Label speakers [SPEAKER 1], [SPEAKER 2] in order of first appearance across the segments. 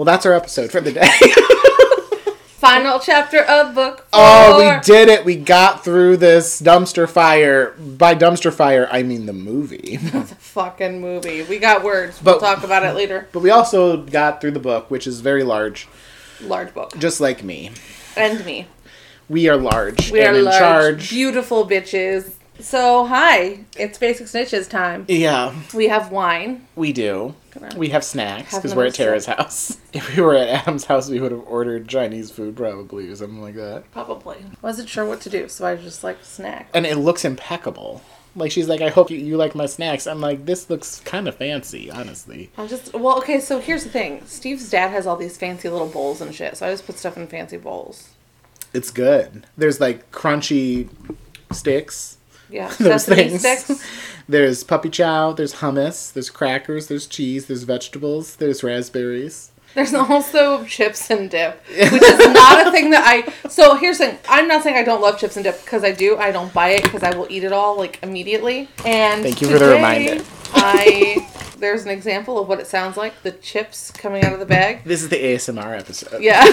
[SPEAKER 1] Well, that's our episode for the day.
[SPEAKER 2] Final chapter of book four.
[SPEAKER 1] oh, we did it. We got through this dumpster fire. By dumpster fire, I mean the movie.
[SPEAKER 2] Fucking movie. We got words.
[SPEAKER 1] But-
[SPEAKER 2] we'll talk about it later.
[SPEAKER 1] but we also got through the book, which is very large,
[SPEAKER 2] Large book.
[SPEAKER 1] just like me.
[SPEAKER 2] And me.
[SPEAKER 1] We are large
[SPEAKER 2] We
[SPEAKER 1] and
[SPEAKER 2] are
[SPEAKER 1] in
[SPEAKER 2] large,
[SPEAKER 1] charge.
[SPEAKER 2] beautiful bitches. So, hi. It's Basic Snitches time.
[SPEAKER 1] Yeah,
[SPEAKER 2] We have wine.
[SPEAKER 1] we do. We have snacks because we're at
[SPEAKER 2] another
[SPEAKER 1] Tara's house. If we were at Adam's house, we would have ordered Chinese food probably or something like that.
[SPEAKER 2] Probably. Wasn't sure what to do, so I just like snack.
[SPEAKER 1] And it looks impeccable. Like she's like, I hope you, you like my snacks. I'm like, this looks kind of fancy, honestly.
[SPEAKER 2] I'm just well, okay. So here's the thing: Steve's dad has all these fancy little bowls and shit. So I just put stuff in fancy bowls.
[SPEAKER 1] It's good. There's like crunchy sticks.
[SPEAKER 2] Yeah,
[SPEAKER 1] Those things.
[SPEAKER 2] sticks.
[SPEAKER 1] There's puppy chow. There's hummus. There's crackers. There's cheese. There's vegetables. There's raspberries.
[SPEAKER 2] There's also chips and dip, which is not a thing that I. So here's the thing: I'm not saying I don't love chips and dip because I do. I don't buy it because I will eat it all like immediately. And
[SPEAKER 1] Thank you for the reminder.
[SPEAKER 2] I there's an example of what it sounds like: the chips coming out of the bag.
[SPEAKER 1] This is the ASMR episode.
[SPEAKER 2] Yeah.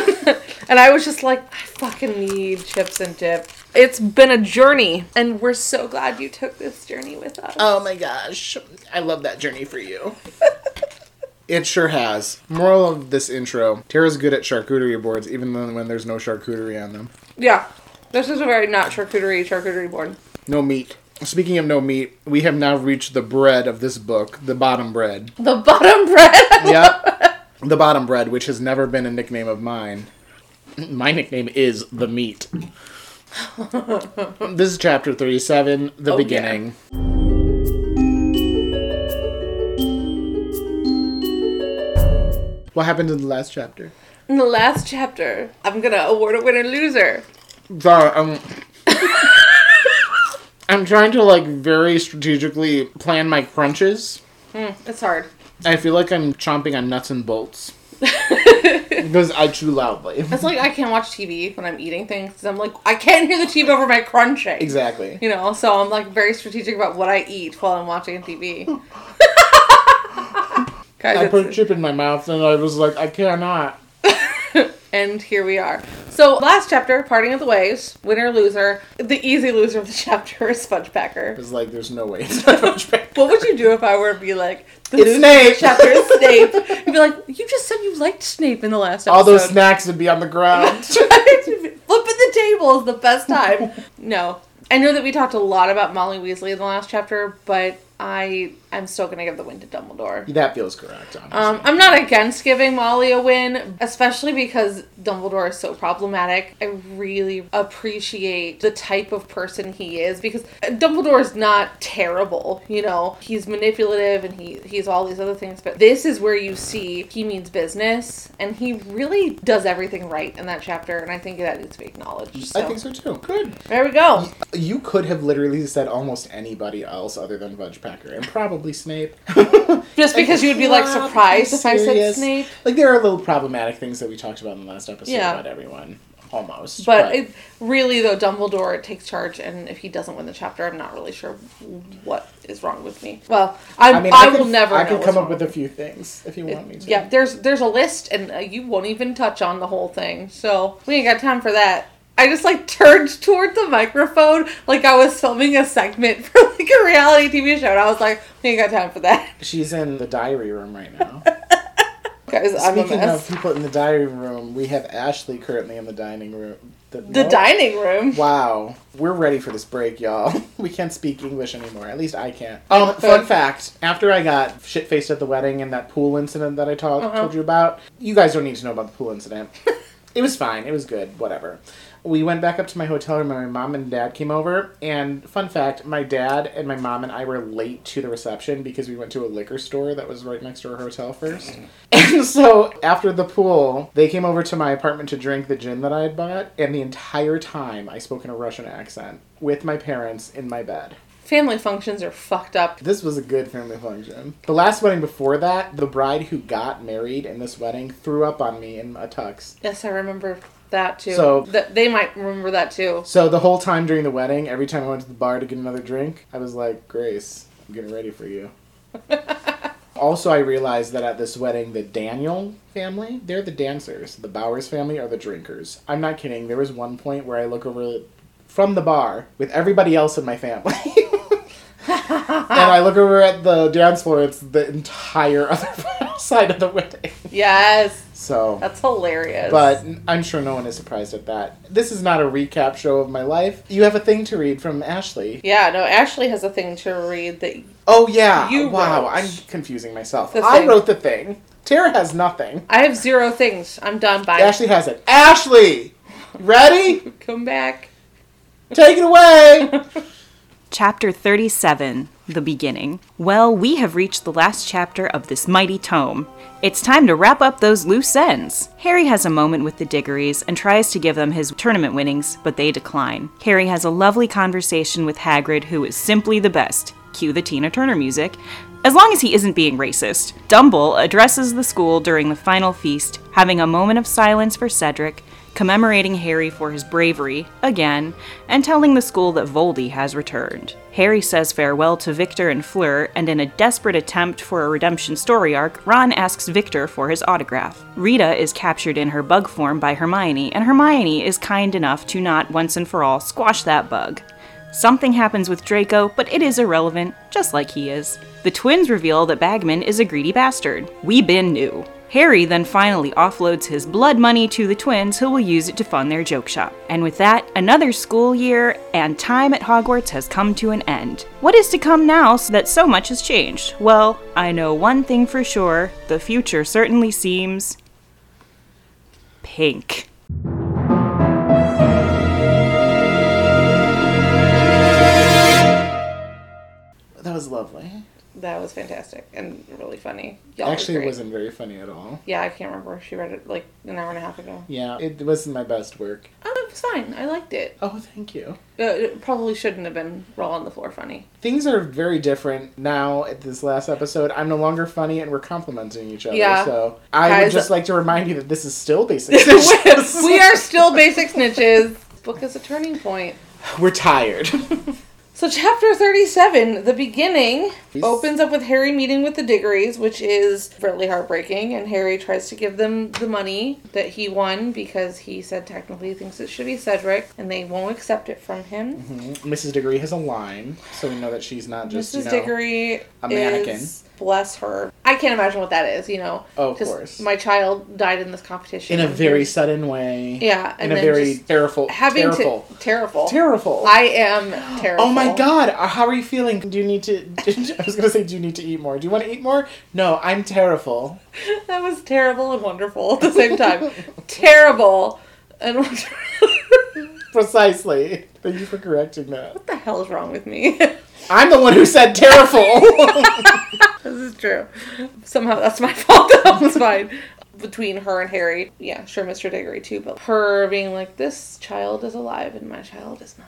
[SPEAKER 2] and I was just like, I fucking need chips and dip. It's been a journey, and we're so glad you took this journey with us.
[SPEAKER 1] Oh my gosh. I love that journey for you. it sure has. Moral of this intro Tara's good at charcuterie boards, even when when there's no charcuterie on them.
[SPEAKER 2] Yeah. This is a very not charcuterie charcuterie board.
[SPEAKER 1] No meat. Speaking of no meat, we have now reached the bread of this book, the bottom bread.
[SPEAKER 2] The bottom bread.
[SPEAKER 1] Yep. the bottom bread, which has never been a nickname of mine. My nickname is the meat. this is chapter 37, the
[SPEAKER 2] Oh, yeah.
[SPEAKER 1] beginning. What happened in the last chapter?
[SPEAKER 2] In the last chapter, I'm gonna award a winner loser.
[SPEAKER 1] Sorry, I'm. I'm trying to like very strategically plan my crunches.
[SPEAKER 2] Hmm, it's hard.
[SPEAKER 1] I feel like I'm chomping on nuts and bolts because I chew loudly.
[SPEAKER 2] It's like I can't watch TV when I'm eating things because I'm like I can't hear the TV over my crunching.
[SPEAKER 1] Exactly.
[SPEAKER 2] You know, so I'm like very strategic about what I eat while I'm watching TV. Guys,
[SPEAKER 1] I put chip in my mouth and I was like, I cannot.
[SPEAKER 2] And here we are. So last chapter, parting of the ways, winner loser. The easy loser of the chapter is Fudge Packer.
[SPEAKER 1] It's like there's no way it's not.
[SPEAKER 2] What would you do if I were to be like the
[SPEAKER 1] It's Snape.
[SPEAKER 2] chapter is Snape? You'd be like, you just said you liked Snape in the last episode.
[SPEAKER 1] All those snacks would be on the ground.
[SPEAKER 2] Flipping the table is the best time. No. I know that we talked a lot about Molly Weasley in the last chapter, but I I'm still gonna give the win to Dumbledore.
[SPEAKER 1] that feels correct.
[SPEAKER 2] Um, I'm not against giving Molly a win, especially because Dumbledore is so problematic. I really appreciate the type of person he is because Dumbledore is not terrible, you know. He's manipulative and he he's all these other things, but this is where you see he means business and he really does everything right in that chapter, and I think that needs to be acknowledged. So
[SPEAKER 1] I think so too. Good.
[SPEAKER 2] there we go.
[SPEAKER 1] You could have literally said almost anybody else other than Fudge Packer, and probably Snape.
[SPEAKER 2] Just because you would be like surprised if I said
[SPEAKER 1] Sirius.
[SPEAKER 2] Snape.
[SPEAKER 1] Like there are little problematic things that we talked about in the last episode
[SPEAKER 2] Yeah.
[SPEAKER 1] about everyone, almost.
[SPEAKER 2] But it, really, though, Dumbledore takes charge, and if he doesn't win the chapter, I'm not really sure what is wrong with me. Well, I, I,
[SPEAKER 1] I mean, I,
[SPEAKER 2] will
[SPEAKER 1] could,
[SPEAKER 2] never.
[SPEAKER 1] I
[SPEAKER 2] know
[SPEAKER 1] could
[SPEAKER 2] what's
[SPEAKER 1] come up
[SPEAKER 2] wrong
[SPEAKER 1] with a few things if you want me to.
[SPEAKER 2] Yeah, there's there's a list, and uh, you won't even touch on the whole thing, so we ain't got time for that. I just like turned toward the microphone like I was filming a segment for like a reality TV show, and I was like, we ain't got time for that,
[SPEAKER 1] She's in the diary room right now.
[SPEAKER 2] guys.
[SPEAKER 1] Speaking of people in the diary room, we have Ashley currently in the dining room.
[SPEAKER 2] the
[SPEAKER 1] no?
[SPEAKER 2] dining room.
[SPEAKER 1] Wow, we're ready for this break, y'all. We can't speak English anymore. At least I can't. Um, fun fact: after I got shit faced at the wedding and that pool incident that I
[SPEAKER 2] Uh-huh.
[SPEAKER 1] told you about, you guys don't need to know about the pool incident. it was fine. It was good. Whatever. We went back up to my hotel room and my mom and dad came over. And fun fact: my dad and my mom and I were late to the reception because we went to a liquor store that was right next to our hotel first. And so after the pool, they came over to my apartment to drink the gin that I had bought, and the entire time I spoke in a Russian accent with my parents in my bed.
[SPEAKER 2] Family functions are fucked up.
[SPEAKER 1] This was a good family function. The last wedding before that, the bride who got married in this wedding threw up on me in a tux.
[SPEAKER 2] Yes, I remember that too.
[SPEAKER 1] So-
[SPEAKER 2] Th- they might remember that too.
[SPEAKER 1] So the whole time during the wedding, every time I went to the bar to get another drink, I was like, Grace, I'm getting ready for you. Also, I realized that at this wedding, the Daniel family, they're the dancers. The Bowers family are the drinkers. I'm not kidding. There was one point where I look over from the bar with everybody else in my family. and I look over at the dance floor, it's the entire other side of the wedding.
[SPEAKER 2] Yes.
[SPEAKER 1] So,
[SPEAKER 2] That's hilarious.
[SPEAKER 1] but I'm sure no one is surprised at that. This is not a recap show of my life. You have a thing to read from Ashley.
[SPEAKER 2] yeah, no, Ashley has a thing to read that
[SPEAKER 1] Oh, yeah.
[SPEAKER 2] You
[SPEAKER 1] wow, I'm confusing myself. I wrote the thing. Tara has nothing.
[SPEAKER 2] I have zero things. I'm done. Bye.
[SPEAKER 1] Ashley has it. Ashley! Ready?
[SPEAKER 2] Come back.
[SPEAKER 1] Take it away!
[SPEAKER 3] Chapter 37 The Beginning. Well, we have reached the last chapter of this mighty tome. It's time to wrap up those loose ends. Harry has a moment with the Diggories and tries to give them his tournament winnings, but they decline. Harry has a lovely conversation with Hagrid, who is simply the best. Cue the Tina Turner music. As long as he isn't being racist. Dumble addresses the school during the final feast, having a moment of silence for Cedric, commemorating Harry for his bravery, again, and telling the school that Voldy has returned. Harry says farewell to Viktor and Fleur, and in a desperate attempt for a redemption story arc, Ron asks Viktor for his autograph. Rita is captured in her bug form by Hermione, and Hermione is kind enough to not once and for all squash that bug. Something happens with Draco, but it is irrelevant, just like he is. The twins reveal that Bagman is a greedy bastard. We been knew. Harry then finally offloads his blood money to the twins, who will use it to fund their joke shop. And with that, another school year and time at Hogwarts has come to an end. What is to come now so that so much has changed? Well, I know one thing for sure the future certainly seems. pink.
[SPEAKER 1] Was lovely.
[SPEAKER 2] That was fantastic and really funny. Y'all
[SPEAKER 1] Actually, it wasn't very funny at all.
[SPEAKER 2] Yeah, I can't remember. She read it like an hour and a half ago.
[SPEAKER 1] Yeah, it wasn't my best work.
[SPEAKER 2] Oh, it was fine. I liked it.
[SPEAKER 1] Oh, thank you.
[SPEAKER 2] Uh, it probably shouldn't have been roll on the floor funny.
[SPEAKER 1] Things are very different now at this last episode. I'm no longer funny and we're complimenting each other.
[SPEAKER 2] Yeah.
[SPEAKER 1] So I would just like to remind you that this is still basic Snitches.
[SPEAKER 2] we are still basic snitches. Book is a turning point.
[SPEAKER 1] We're tired.
[SPEAKER 2] So, chapter 37, the beginning,
[SPEAKER 1] Yes.
[SPEAKER 2] opens up with Harry meeting with the Diggories, which is really heartbreaking. And Harry tries to give them the money that he won because he said technically he thinks it should be Cedric, and they won't accept it from him. Mm-hmm.
[SPEAKER 1] Mrs. Diggory has a line, so we know that she's not just
[SPEAKER 2] Mrs.
[SPEAKER 1] you know,
[SPEAKER 2] Diggory
[SPEAKER 1] a mannequin.
[SPEAKER 2] is, bless her. I can't imagine what that is, you know.
[SPEAKER 1] Oh, of course.
[SPEAKER 2] My child died in this competition.
[SPEAKER 1] in a very sudden way.
[SPEAKER 2] Yeah, and
[SPEAKER 1] in a very terrible,
[SPEAKER 2] having
[SPEAKER 1] terrible,
[SPEAKER 2] to. Terrible.
[SPEAKER 1] terrible.
[SPEAKER 2] I am terrible.
[SPEAKER 1] Oh my god, uh, how are you feeling? Do you need to? I was gonna say, do you need to eat more? Do you want to eat more? No, I'm terrible.
[SPEAKER 2] That was terrible and wonderful at the same time. terrible and wonderful.
[SPEAKER 1] Precisely. Thank you for correcting that.
[SPEAKER 2] what the hell is wrong with me?
[SPEAKER 1] I'm the one who said terrible.
[SPEAKER 2] This is true. Somehow that's my fault. That was fine. Between her and Harry, yeah, sure, Mr. Diggory too, but her being like, "This child is alive and my child is not,"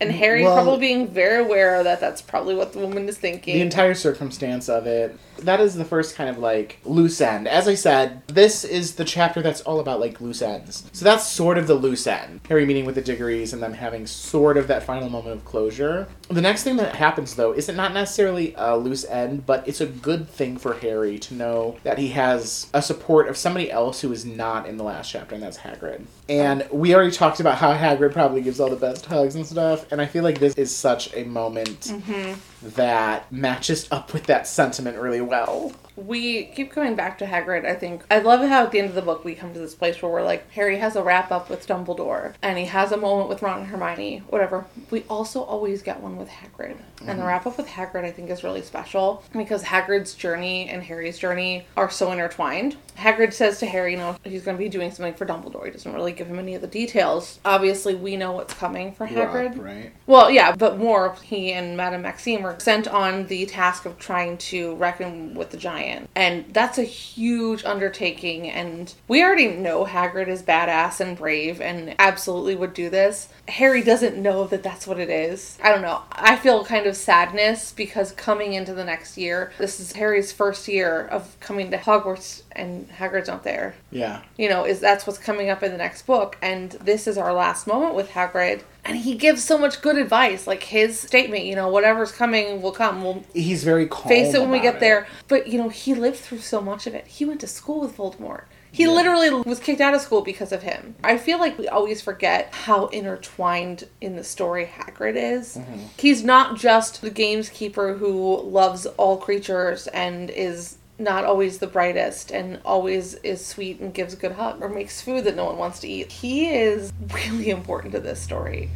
[SPEAKER 2] and Harry
[SPEAKER 1] Well-
[SPEAKER 2] probably being very aware that that's probably what the woman is thinking.
[SPEAKER 1] the entire circumstance of it. That is the first kind of like loose end. As I said, this is the chapter that's all about like loose ends. So that's sort of the loose end. Harry meeting with the Diggories and them having sort of that final moment of closure. The next thing that happens though isn't not necessarily a loose end, but it's a good thing for Harry to know that he has a support of somebody else who is not in the last chapter, and that's Hagrid. And we already talked about how Hagrid probably gives all the best hugs and stuff, and I feel like this is such a moment mm-hmm. That matches up with that sentiment really well.
[SPEAKER 2] we keep coming back to Hagrid. I think I love how at the end of the book we come to this place where we're like Harry has a wrap up with Dumbledore and he has a moment with Ron and Hermione, whatever. We also always get one with Hagrid, and the mm-hmm. wrap up with Hagrid I think is really special because Hagrid's journey and Harry's journey are so intertwined. Hagrid says to Harry, you know, he's going to be doing something for Dumbledore. He doesn't really give him any of the details. Obviously, we know what's coming for Hagrid.
[SPEAKER 1] Rob, right?
[SPEAKER 2] Well, yeah, but more, he and Madame Maxime sent on the task of trying to reckon with the giant. And that's a huge undertaking. And we already know Hagrid is badass and brave and absolutely would do this. Harry doesn't know that that's what it is. I don't know. I feel kind of sadness because coming into the next year, this is Harry's first year of coming to Hogwarts and Hagrid's not there
[SPEAKER 1] Yeah.
[SPEAKER 2] you know, is that's what's coming up in the next book. And this is our last moment with Hagrid. And he gives so much good advice. Like his statement, you know, whatever's coming will come. We'll
[SPEAKER 1] He's very calm.
[SPEAKER 2] face it when we get
[SPEAKER 1] it.
[SPEAKER 2] there. But, you know, he lived through so much of it. He went to school with Voldemort. He literally was kicked out of school because of him. I feel like we always forget how intertwined in the story Hagrid is.
[SPEAKER 1] Mm-hmm.
[SPEAKER 2] He's not just the gameskeeper who loves all creatures and is not always the brightest and always is sweet and gives a good hug or makes food that no one wants to eat. He is really important to this story.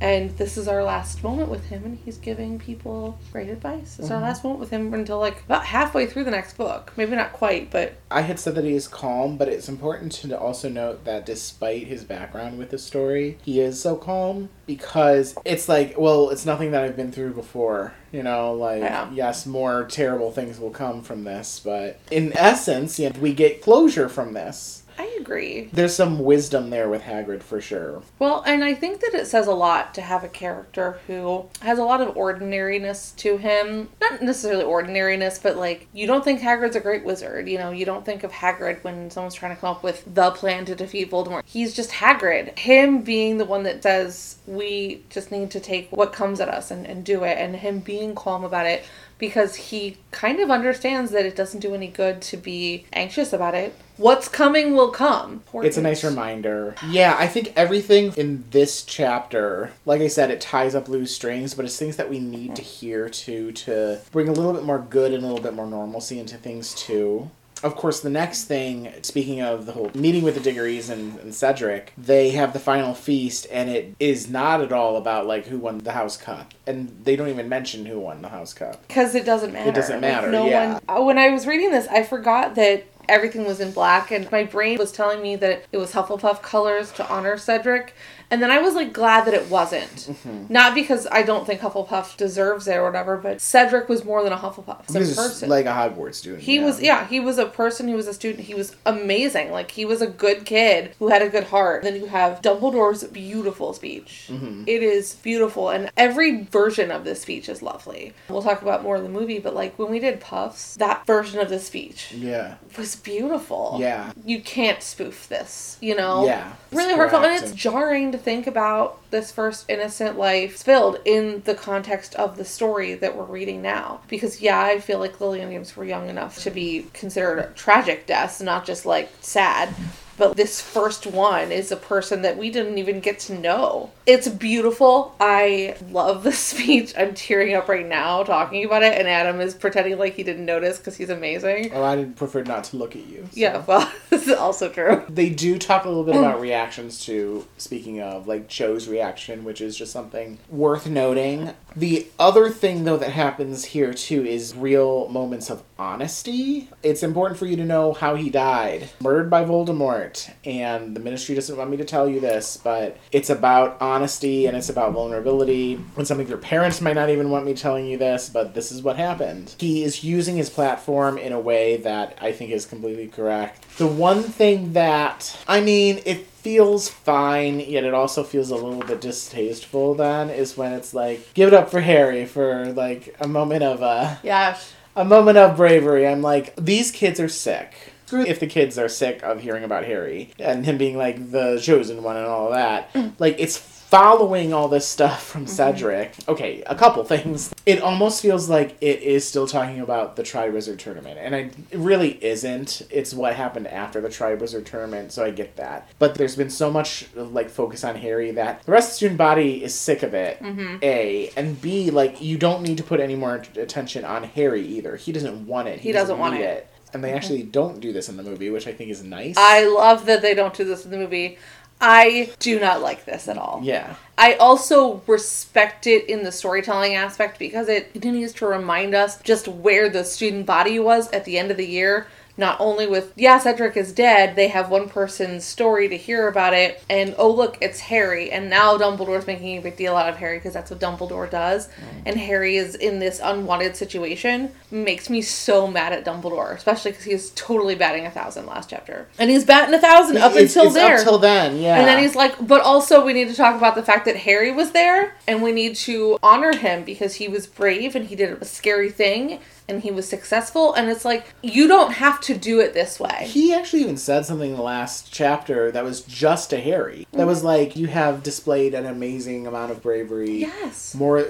[SPEAKER 2] And this is our last moment with him, and he's giving people great advice. It's our mm-hmm. last moment with him until like about halfway through the next book. Maybe not quite, but
[SPEAKER 1] I had said that he is calm, but it's important to also note that despite his background with the story, he is so calm because it's like, well, it's nothing that I've been through before. You know, like,
[SPEAKER 2] Yeah.
[SPEAKER 1] yes, more terrible things will come from this, but in essence, you know, we get closure from this.
[SPEAKER 2] I agree.
[SPEAKER 1] There's some wisdom there with Hagrid for sure.
[SPEAKER 2] Well, and I think that it says a lot to have a character who has a lot of ordinariness to him. Not necessarily ordinariness, but like, you don't think Hagrid's a great wizard. You know, you don't think of Hagrid when someone's trying to come up with the plan to defeat Voldemort. He's just Hagrid. Him being the one that says, we just need to take what comes at us and, and do it, and him being calm about it because he kind of understands that it doesn't do any good to be anxious about it. What's coming will come.
[SPEAKER 1] It's a nice reminder. Yeah, I think everything in this chapter, like I said, it ties up loose strings, but it's things that we need to hear too to bring a little bit more good and a little bit more normalcy into things too. Of course, the next thing, speaking of the whole meeting with the Diggories and, and Cedric, they have the final feast, and it is not at all about like who won the House Cup, and they don't even mention who won the House Cup.
[SPEAKER 2] because it doesn't matter.
[SPEAKER 1] It doesn't
[SPEAKER 2] Like,
[SPEAKER 1] matter,
[SPEAKER 2] no
[SPEAKER 1] yeah.
[SPEAKER 2] one. uh, When I was reading this, I forgot that everything was in black, and my brain was telling me that it was Hufflepuff colors to honor Cedric, and then I was like glad that it wasn't.
[SPEAKER 1] Mm-hmm.
[SPEAKER 2] Not because I don't think Hufflepuff deserves it or whatever, but Cedric was more than a Hufflepuff.
[SPEAKER 1] He was
[SPEAKER 2] person.
[SPEAKER 1] like a Hogwarts student.
[SPEAKER 2] He was, yeah, he was a person, he was a student, he was amazing. Like, he was a good kid who had a good heart. Then you have Dumbledore's beautiful speech.
[SPEAKER 1] Mm-hmm.
[SPEAKER 2] It is beautiful, and every version of this speech is lovely. We'll talk about more in the movie, but like when we did Puffs, that version of the speech
[SPEAKER 1] Yeah.
[SPEAKER 2] was beautiful.
[SPEAKER 1] Yeah.
[SPEAKER 2] You can't spoof this, you know?
[SPEAKER 1] Yeah,
[SPEAKER 2] Really hurtful. And it's jarring to think about this first innocent life spilled in the context of the story that we're reading now. Because, yeah, I feel like Lily and James were young enough to be considered tragic deaths, not just like sad. But this first one is a person that we didn't even get to know. It's beautiful. I love the speech. I'm tearing up right now talking about it, and Adam is pretending like he didn't notice because he's amazing.
[SPEAKER 1] Oh, I prefer not to look at you. so.
[SPEAKER 2] Yeah, well, this is also true.
[SPEAKER 1] They do talk a little bit about reactions to, speaking of, like Joe's reaction, which is just something worth noting. The other thing, though, that happens here, too, is real moments of honesty. It's important for you to know how he died. Murdered by Voldemort. And the ministry doesn't want me to tell you this, but it's about honesty and it's about vulnerability. And something your parents might not even want me telling you this, but this is what happened. He is using his platform in a way that I think is completely correct. The one thing that, I mean, it feels fine, yet it also feels a little bit distasteful then, is when it's like, give it up for Harry for like a moment of, uh,
[SPEAKER 2] Yeah.
[SPEAKER 1] a moment of bravery. I'm like, these kids are sick. If the kids are sick of hearing about Harry and him being like the chosen one and all of that. Like, it's following all this stuff from mm-hmm. Cedric. Okay, a couple things. It almost feels like it is still talking about the Tri Wizard tournament, and I, it really isn't. It's what happened after the Tri Wizard tournament, so I get that. But there's been so much like focus on Harry that the rest of the student body is sick of it. Mm-hmm. A and B, like you don't need to put any more attention on Harry either. He doesn't want it.
[SPEAKER 2] He doesn't want
[SPEAKER 1] need
[SPEAKER 2] it.
[SPEAKER 1] And they actually don't do this in the movie, which I think is nice.
[SPEAKER 2] I love that they don't do this in the movie. I do not like this at all.
[SPEAKER 1] yeah.
[SPEAKER 2] I also respect it in the storytelling aspect because it continues to remind us just where the student body was at the end of the year. Not only with, yeah, Cedric is dead, they have one person's story to hear about it, and oh, look, it's Harry. And now Dumbledore's making a big deal out of Harry because that's what Dumbledore does. Mm. And Harry is in this unwanted situation. Makes me so mad at Dumbledore, especially because he was totally batting a thousand last chapter. And he's batting a thousand up
[SPEAKER 1] It's-
[SPEAKER 2] until
[SPEAKER 1] it's
[SPEAKER 2] there.
[SPEAKER 1] Up till then, yeah.
[SPEAKER 2] And then he's like, but also we need to talk about the fact that Harry was there and we need to honor him because he was brave and he did a scary thing and he was successful. And it's like, you don't have to do it this way.
[SPEAKER 1] He actually even said something in the last chapter that was just to Harry. That was like, you have displayed an amazing amount of bravery.
[SPEAKER 2] Yes.
[SPEAKER 1] More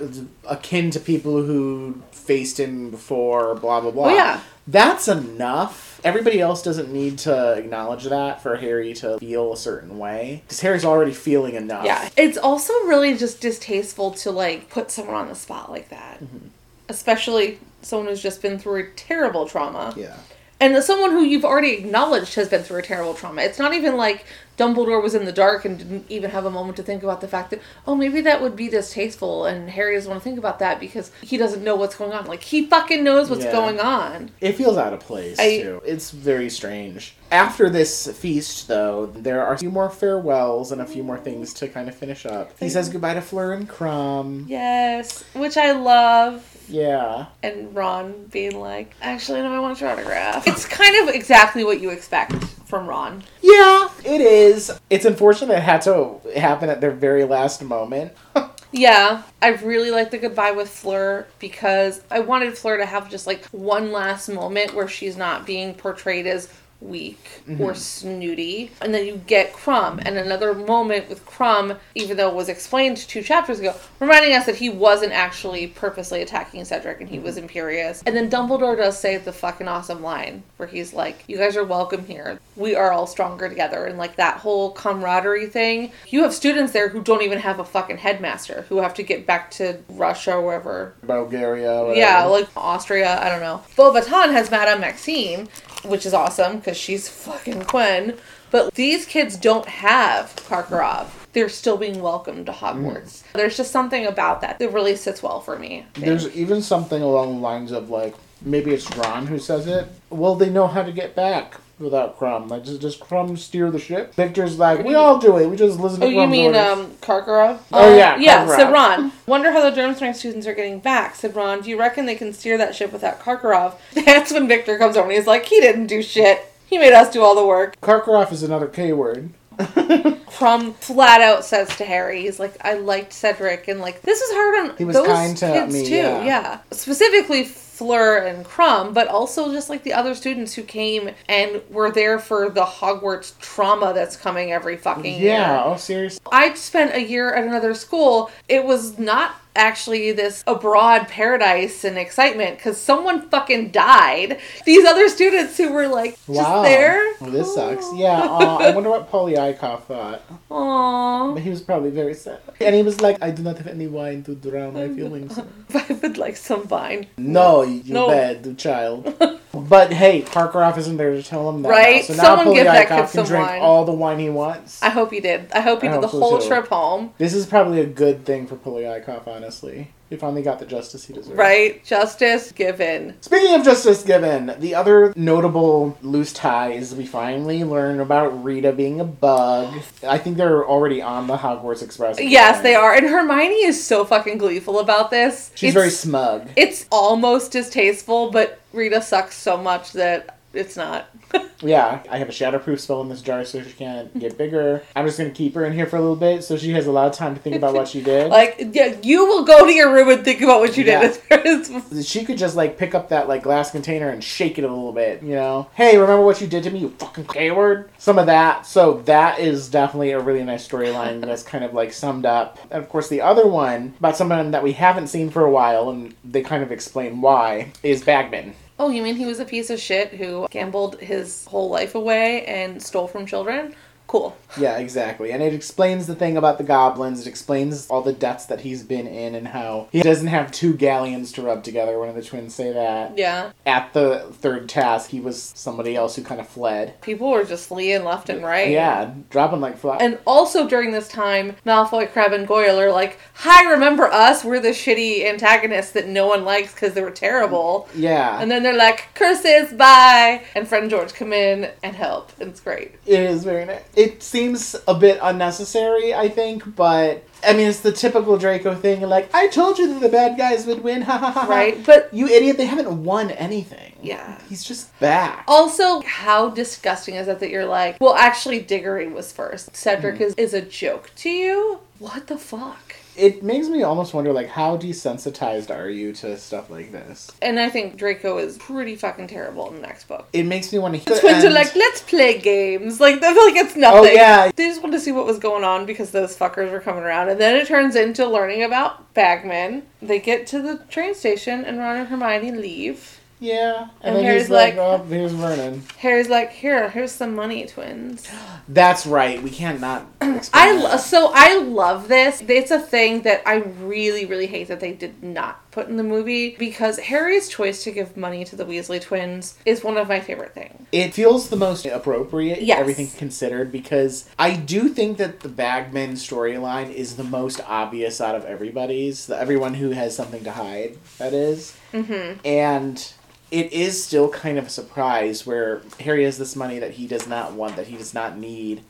[SPEAKER 1] akin to people who faced him before, blah, blah, blah.
[SPEAKER 2] Oh, yeah.
[SPEAKER 1] That's enough. Everybody else doesn't need to acknowledge that for Harry to feel a certain way. Because Harry's already feeling enough.
[SPEAKER 2] Yeah. It's also really just distasteful to like put someone on the spot like that.
[SPEAKER 1] Mm-hmm.
[SPEAKER 2] Especially someone who's just been through a terrible trauma.
[SPEAKER 1] Yeah.
[SPEAKER 2] And someone who you've already acknowledged has been through a terrible trauma. It's not even like Dumbledore was in the dark and didn't even have a moment to think about the fact that, oh, maybe that would be distasteful, and Harry doesn't want to think about that because he doesn't know what's going on. Like, he fucking knows what's
[SPEAKER 1] Yeah.
[SPEAKER 2] going on.
[SPEAKER 1] It feels out of place
[SPEAKER 2] I-
[SPEAKER 1] too. It's very strange. After this feast, though, there are a few more farewells and a few more things to kind of finish up. He says goodbye to Fleur and Krum.
[SPEAKER 2] Yes, which I love.
[SPEAKER 1] Yeah.
[SPEAKER 2] And Ron being like, actually, no, I want your autograph. It's kind of exactly what you expect from Ron.
[SPEAKER 1] Yeah, it is. It's unfortunate it had to happen at their very last moment.
[SPEAKER 2] Yeah, I really like the goodbye with Fleur because I wanted Fleur to have just like one last moment where she's not being portrayed as weak or mm-hmm. snooty. And then you get Krum and another moment with Krum, even though it was explained two chapters ago, reminding us that he wasn't actually purposely attacking Cedric and he was mm-hmm. imperious. And then Dumbledore does say the fucking awesome line where he's like, You guys are welcome here. We are all stronger together. And like that whole camaraderie thing. You have students there who don't even have a fucking headmaster who have to get back to Russia or wherever
[SPEAKER 1] Bulgaria. whatever.
[SPEAKER 2] yeah, like Austria, I don't know. Beauxbatons has Madame Maxime, which is awesome because she's fucking Quinn. But these kids don't have Karkaroff. They're still being welcomed to Hogwarts. Mm. There's just something about that that really sits well for me.
[SPEAKER 1] There's even something along the lines of like maybe it's Ron who says it. Well, they know how to get back without Krum. Like, does, does Krum steer the ship? Viktor's like, we all do it. We just listen to
[SPEAKER 2] Oh, you
[SPEAKER 1] Krum's
[SPEAKER 2] mean
[SPEAKER 1] orders."
[SPEAKER 2] um, Karkaroff?
[SPEAKER 1] Oh,
[SPEAKER 2] Uh,
[SPEAKER 1] yeah,
[SPEAKER 2] yeah.
[SPEAKER 1] Karkaroff.
[SPEAKER 2] Said Ron. Wonder how the Durmstrang students are getting back. Said Ron. Do you reckon they can steer that ship without Karkaroff? That's when Viktor comes over and he's like, he didn't do shit. He made us do all the work.
[SPEAKER 1] Karkaroff is another K word.
[SPEAKER 2] Krum flat out says to Harry, he's like, I liked Cedric, and like, this is hard on
[SPEAKER 1] He was
[SPEAKER 2] those
[SPEAKER 1] kind to
[SPEAKER 2] kids
[SPEAKER 1] me,
[SPEAKER 2] too.
[SPEAKER 1] yeah.
[SPEAKER 2] Specifically Fleur and Krum, but also just like the other students who came and were there for the Hogwarts trauma that's coming every fucking year.
[SPEAKER 1] Yeah. Oh, seriously.
[SPEAKER 2] I spent a year at another school. It was not actually this abroad paradise and excitement because someone fucking died. These other students who were like just
[SPEAKER 1] Wow.
[SPEAKER 2] there.
[SPEAKER 1] Well, this sucks. Yeah. Uh, I wonder what Polyakov thought.
[SPEAKER 2] Aww.
[SPEAKER 1] But he was probably very sad. And he was like, I do not have any wine to drown my feelings.
[SPEAKER 2] I would like some wine.
[SPEAKER 1] No, you
[SPEAKER 2] No.
[SPEAKER 1] bad child. but hey, Karkaroff isn't there to tell him that.
[SPEAKER 2] Right?
[SPEAKER 1] Now. So
[SPEAKER 2] Someone
[SPEAKER 1] now
[SPEAKER 2] give that kid some
[SPEAKER 1] drink
[SPEAKER 2] wine.
[SPEAKER 1] all the wine he wants.
[SPEAKER 2] I hope he did. I hope he
[SPEAKER 1] I
[SPEAKER 2] did the
[SPEAKER 1] so,
[SPEAKER 2] whole
[SPEAKER 1] too.
[SPEAKER 2] trip home.
[SPEAKER 1] This is probably a good thing for Polyakov, honestly. He finally got the justice he deserved.
[SPEAKER 2] Right? Justice given.
[SPEAKER 1] Speaking of justice given, the other notable loose tie is we finally learn about Rita being a bug. I think they're already on the Hogwarts Express.
[SPEAKER 2] Yes, they are. And Hermione is so fucking gleeful about this.
[SPEAKER 1] She's
[SPEAKER 2] It's-
[SPEAKER 1] very smug.
[SPEAKER 2] It's almost distasteful, but Rita sucks so much that it's not.
[SPEAKER 1] Yeah, I have a shatterproof spell in this jar so she can't get bigger. I'm just gonna keep her in here for a little bit so she has a lot of time to think about what she did.
[SPEAKER 2] like, yeah, you will go to your room and think about what you
[SPEAKER 1] Yeah.
[SPEAKER 2] did.
[SPEAKER 1] She could just like pick up that like glass container and shake it a little bit, you know? Hey, remember what you did to me, you fucking K-word? Some of that. So that is definitely a really nice storyline that's kind of like summed up. And of course the other one about someone that we haven't seen for a while and they kind of explain why is Bagman.
[SPEAKER 2] Oh, you mean he was a piece of shit who gambled his whole life away and stole from children? Cool.
[SPEAKER 1] Yeah, exactly. And it explains the thing about the goblins. It explains all the debts that he's been in and how he doesn't have two galleons to rub together. One of the twins say that.
[SPEAKER 2] Yeah.
[SPEAKER 1] At the third task, he was somebody else who kind of fled.
[SPEAKER 2] People were just fleeing left and right.
[SPEAKER 1] Yeah, dropping like flies.
[SPEAKER 2] And also during this time, Malfoy, Crabbe, and Goyle are like, "Hi, remember us? We're the shitty antagonists that no one likes because they were terrible."
[SPEAKER 1] yeah,
[SPEAKER 2] And then they're like, "Curses, bye!" And Fred and George come in and help. It's great.
[SPEAKER 1] it is very nice. It seems a bit unnecessary, I think, but I mean, it's the typical Draco thing. Like, I told you that the bad guys would win. Ha ha ha.
[SPEAKER 2] Right? But
[SPEAKER 1] You idiot! They haven't won anything.
[SPEAKER 2] Yeah.
[SPEAKER 1] he's just back.
[SPEAKER 2] also, how disgusting is it that you're like, well, actually, Diggory was first. Cedric mm-hmm. is, is a joke to you? What the fuck?
[SPEAKER 1] It makes me almost wonder, like, how desensitized are you to stuff like this?
[SPEAKER 2] And I think Draco is pretty fucking terrible in the next book.
[SPEAKER 1] It makes me want to.
[SPEAKER 2] The twins are like, let's play games. Like, I feel like it's oh, nothing.
[SPEAKER 1] Oh, yeah.
[SPEAKER 2] They just wanted to see what was going on because those fuckers were coming around. And then it turns into learning about Bagman. They get to the train station and Ron and Hermione leave.
[SPEAKER 1] Yeah,
[SPEAKER 2] And
[SPEAKER 1] and, then
[SPEAKER 2] Harry's
[SPEAKER 1] he's like,
[SPEAKER 2] like-
[SPEAKER 1] "Oh, here's Vernon."
[SPEAKER 2] Harry's like, here, here's some money, twins.
[SPEAKER 1] That's right. We can't not.
[SPEAKER 2] I lo- so I love this. It's a thing that I really, really hate that they did not put in the movie because Harry's choice to give money to the Weasley twins is one of my favorite things.
[SPEAKER 1] It feels the most appropriate,
[SPEAKER 2] Yes.
[SPEAKER 1] everything considered, because I do think that the Bagman storyline is the most obvious out of everybody's. The, everyone who has something to hide, that is.
[SPEAKER 2] Mm-hmm.
[SPEAKER 1] And it is still kind of a surprise where Harry has this money that he does not want, that he does not need.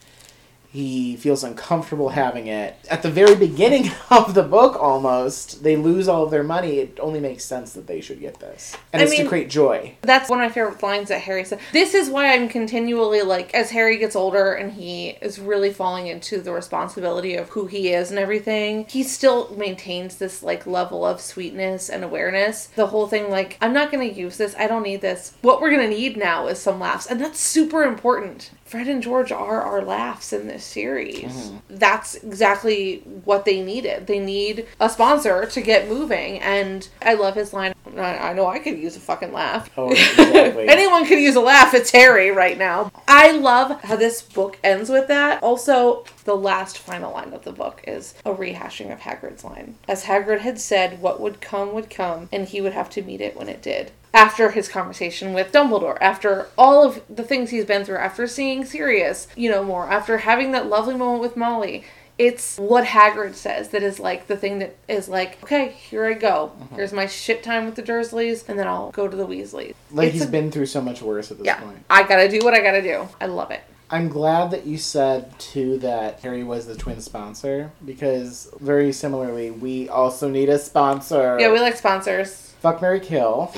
[SPEAKER 1] He feels uncomfortable having it. At the very beginning of the book, almost, they lose all of their money. It only makes sense that they should get this. And
[SPEAKER 2] I
[SPEAKER 1] it's to
[SPEAKER 2] mean-
[SPEAKER 1] create joy.
[SPEAKER 2] That's one of my favorite lines that Harry said. This is why I'm continually like, as Harry gets older and he is really falling into the responsibility of who he is and everything, he still maintains this like level of sweetness and awareness. The whole thing, like, I'm not gonna use this, I don't need this. What we're gonna need now is some laughs, and that's super important. Fred and George are our laughs in this series. Mm-hmm. That's exactly what they needed. They need a sponsor to get moving, and I love his line. I I know I could use a fucking laugh.
[SPEAKER 1] Oh, exactly.
[SPEAKER 2] Anyone could use a laugh. It's Harry right now. I love how this book ends with that. Also, the last final line of the book is a rehashing of Hagrid's line. As Hagrid had said, what would come would come, and he would have to meet it when it did. After his conversation with Dumbledore, after all of the things he's been through, after seeing Sirius, you know, more, after having that lovely moment with Molly, it's what Hagrid says that is like the thing that is like, okay, here I go. Mm-hmm. Here's my shit time with the Dursleys, and then I'll go to the Weasleys.
[SPEAKER 1] Like
[SPEAKER 2] It's
[SPEAKER 1] he's
[SPEAKER 2] a-
[SPEAKER 1] been through so much worse at this
[SPEAKER 2] yeah,
[SPEAKER 1] point.
[SPEAKER 2] I gotta do what I gotta do. I love it.
[SPEAKER 1] I'm glad that you said too that Harry was the twin sponsor because very similarly, we also need a sponsor.
[SPEAKER 2] Yeah, we like sponsors.
[SPEAKER 1] Fuck Mary Kill.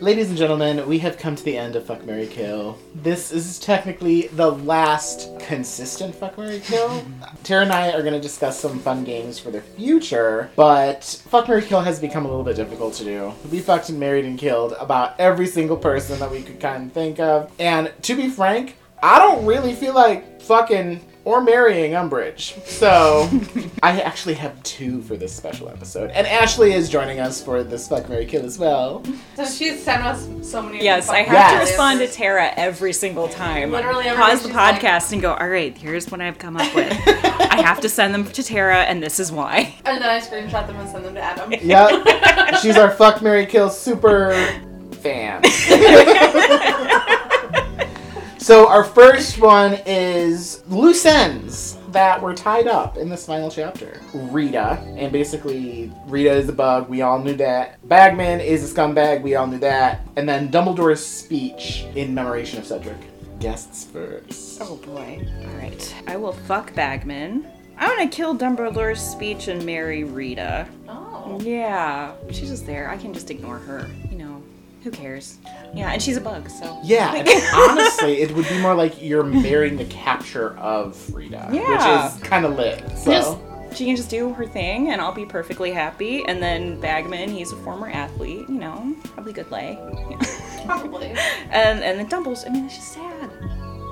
[SPEAKER 1] Ladies and gentlemen, we have come to the end of Fuck Mary Kill. This is technically the last consistent Fuck Mary Kill. Tara and I are going to discuss some fun games for the future, but Fuck Mary Kill has become a little bit difficult to do. We fucked and married and killed about every single person that we could kind of think of. And to be frank, I don't really feel like fucking or marrying Umbridge. So I actually have two for this special episode. And Ashley is joining us for this Fuck Mary Kill as well.
[SPEAKER 2] So she's sent us so many.
[SPEAKER 3] Yes, I have
[SPEAKER 1] Yes.
[SPEAKER 3] to respond to Tara every single time.
[SPEAKER 2] Literally every
[SPEAKER 3] Pause the
[SPEAKER 2] she's like-
[SPEAKER 3] podcast and go, all right, here's what I've come up with. I have to send them to Tara, and this is why.
[SPEAKER 2] And then I screenshot them and send them to Adam.
[SPEAKER 1] Yep. She's our Fuck Mary Kill super fan. So our first one is loose ends that were tied up in this final chapter. Rita, and basically Rita is a bug, we all knew that. Bagman is a scumbag, we all knew that. And then Dumbledore's speech in memoration of Cedric. Guests first.
[SPEAKER 3] Oh boy. All right. I will fuck Bagman. I'm gonna kill Dumbledore's speech and marry Rita.
[SPEAKER 2] Oh.
[SPEAKER 3] Yeah, she's just there. I can just ignore her. You know, who cares? Yeah, and she's a bug, so.
[SPEAKER 1] Yeah, honestly, it would be more like you're marrying the capture of Rita,
[SPEAKER 3] Yeah.
[SPEAKER 1] which is kind of lit. So.
[SPEAKER 3] Just, she can just do her thing, and I'll be perfectly happy. And then Bagman, he's a former athlete, you know, probably good lay.
[SPEAKER 2] Probably.
[SPEAKER 3] And and then Dumbles, I mean, it's just sad.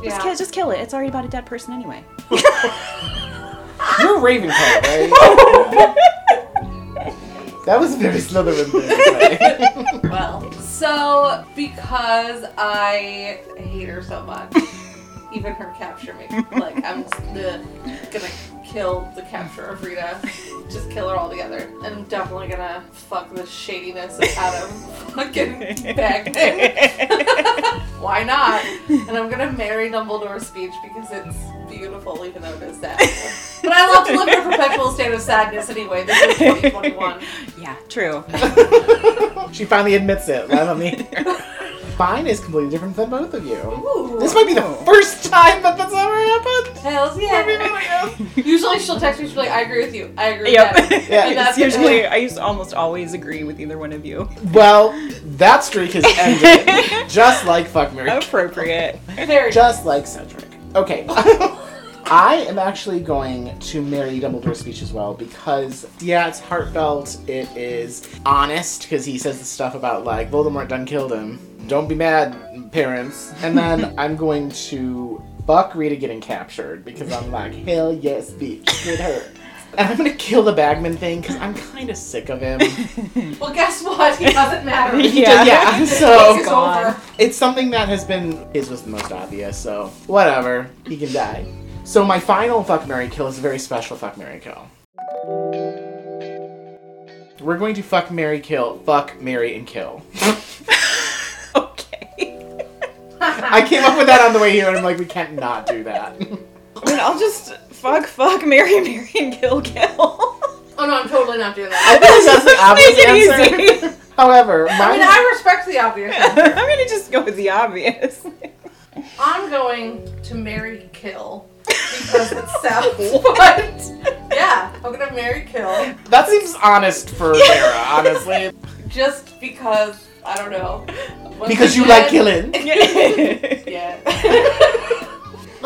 [SPEAKER 3] Just, kill, just kill it. It's already about a dead person anyway.
[SPEAKER 1] You're a Ravenclaw, right? That was very Slytherin.
[SPEAKER 2] Well, so because I hate her so much, even her capture makes like I'm gonna kill the capture of Rita, just kill her altogether, and I'm definitely gonna fuck the shadiness out of fucking Bagman. Why not? And I'm gonna marry Dumbledore's speech because it's beautiful, even though it is sad. But I love to live in a perpetual state of sadness anyway. This is 2021.
[SPEAKER 3] Yeah, true.
[SPEAKER 1] she finally admits it. live on the air. Mine is completely different than both of you.
[SPEAKER 2] Ooh.
[SPEAKER 1] This might be the first time that that's ever happened.
[SPEAKER 2] Hells yeah. Usually she'll text me, she'll be like, I agree with you. I agree
[SPEAKER 3] Yep.
[SPEAKER 2] with that.
[SPEAKER 1] Yeah,
[SPEAKER 2] And that's
[SPEAKER 3] it's usually I used to almost always agree with either one of you.
[SPEAKER 1] Well, that streak has ended. just like fuck Mary.
[SPEAKER 3] Appropriate.
[SPEAKER 2] very
[SPEAKER 1] Just like Cedric. Okay. I am actually going to marry Dumbledore's speech as well because, yeah, it's heartfelt. It is honest because he says the stuff about, like, Voldemort done killed him. Don't be mad, parents. And then I'm going to fuck Rita getting captured because I'm like, hell yes, bitch, get her. And I'm gonna kill the Bagman thing because I'm kind of sick of him.
[SPEAKER 2] Well, guess what? It doesn't matter.
[SPEAKER 3] Yeah.
[SPEAKER 1] yeah, so
[SPEAKER 2] It's
[SPEAKER 1] it's something that has been his was the most obvious, so whatever. He can die. So my final fuck Mary kill is a very special fuck Mary kill. We're going to fuck Mary kill, fuck Mary and kill.
[SPEAKER 3] Okay.
[SPEAKER 1] I came up with that on the way here and I'm like, we can't not do that.
[SPEAKER 3] I mean, I'll just fuck, fuck, marry, marry, and kill, kill.
[SPEAKER 2] Oh no, I'm totally not doing that.
[SPEAKER 1] I
[SPEAKER 2] that.
[SPEAKER 1] think that's the obvious
[SPEAKER 3] Make it
[SPEAKER 1] answer. However,
[SPEAKER 2] I mean, I respect the obvious.
[SPEAKER 3] I'm gonna just go with the obvious.
[SPEAKER 2] I'm going to marry kill because it sounds what? Yeah, I'm gonna marry kill
[SPEAKER 1] that seems honest for Sarah, honestly.
[SPEAKER 2] just because I don't know. Once
[SPEAKER 1] Because you
[SPEAKER 2] again-
[SPEAKER 1] like killing.
[SPEAKER 2] Yeah.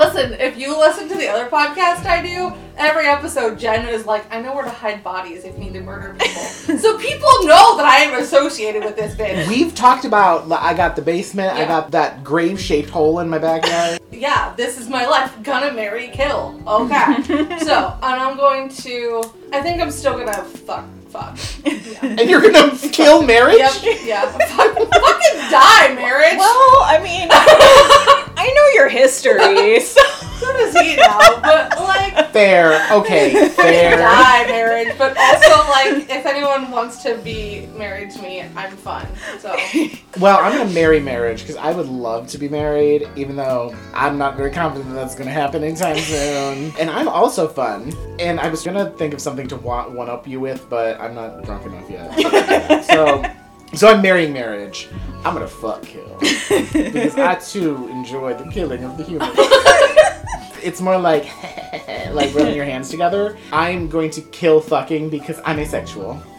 [SPEAKER 2] Listen, if you listen to the other podcast I do, every episode Jen is like, I know where to hide bodies if you need to murder people. so people know that I am associated with this bitch.
[SPEAKER 1] We've talked about li- I got the basement, I got that grave shaped hole in my backyard.
[SPEAKER 2] Yeah, this is my life. Gonna marry, kill. Okay. so, and I'm going to. I think I'm still gonna fuck, fuck. Yeah.
[SPEAKER 1] and you're gonna kill marriage?
[SPEAKER 2] Yep. Yeah. Fuck, fucking die, marriage.
[SPEAKER 3] well, I mean, I know your history, so.
[SPEAKER 2] so does he now. But like,
[SPEAKER 1] Fair. Okay. Fair.
[SPEAKER 2] die marriage. But also like, if anyone wants to be married to me, I'm fun. So
[SPEAKER 1] Well, I'm gonna marry marriage because I would love to be married, even though I'm not very confident that that's gonna happen anytime soon. And I'm also fun. And I was gonna think of something to one one up you with, but I'm not drunk enough yet. so, so I'm marrying marriage. I'm gonna fuck kill because I too enjoy the killing of the human. It's more like like rubbing your hands together. I'm going to kill fucking because I'm asexual.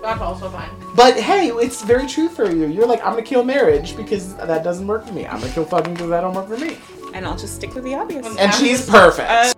[SPEAKER 2] that's also fine.
[SPEAKER 1] But hey, it's very true for you. You're like, I'm gonna kill marriage because that doesn't work for me. I'm gonna kill fucking because that don't work for me.
[SPEAKER 3] And I'll just stick with the obvious.
[SPEAKER 1] And she's perfect.
[SPEAKER 3] Uh,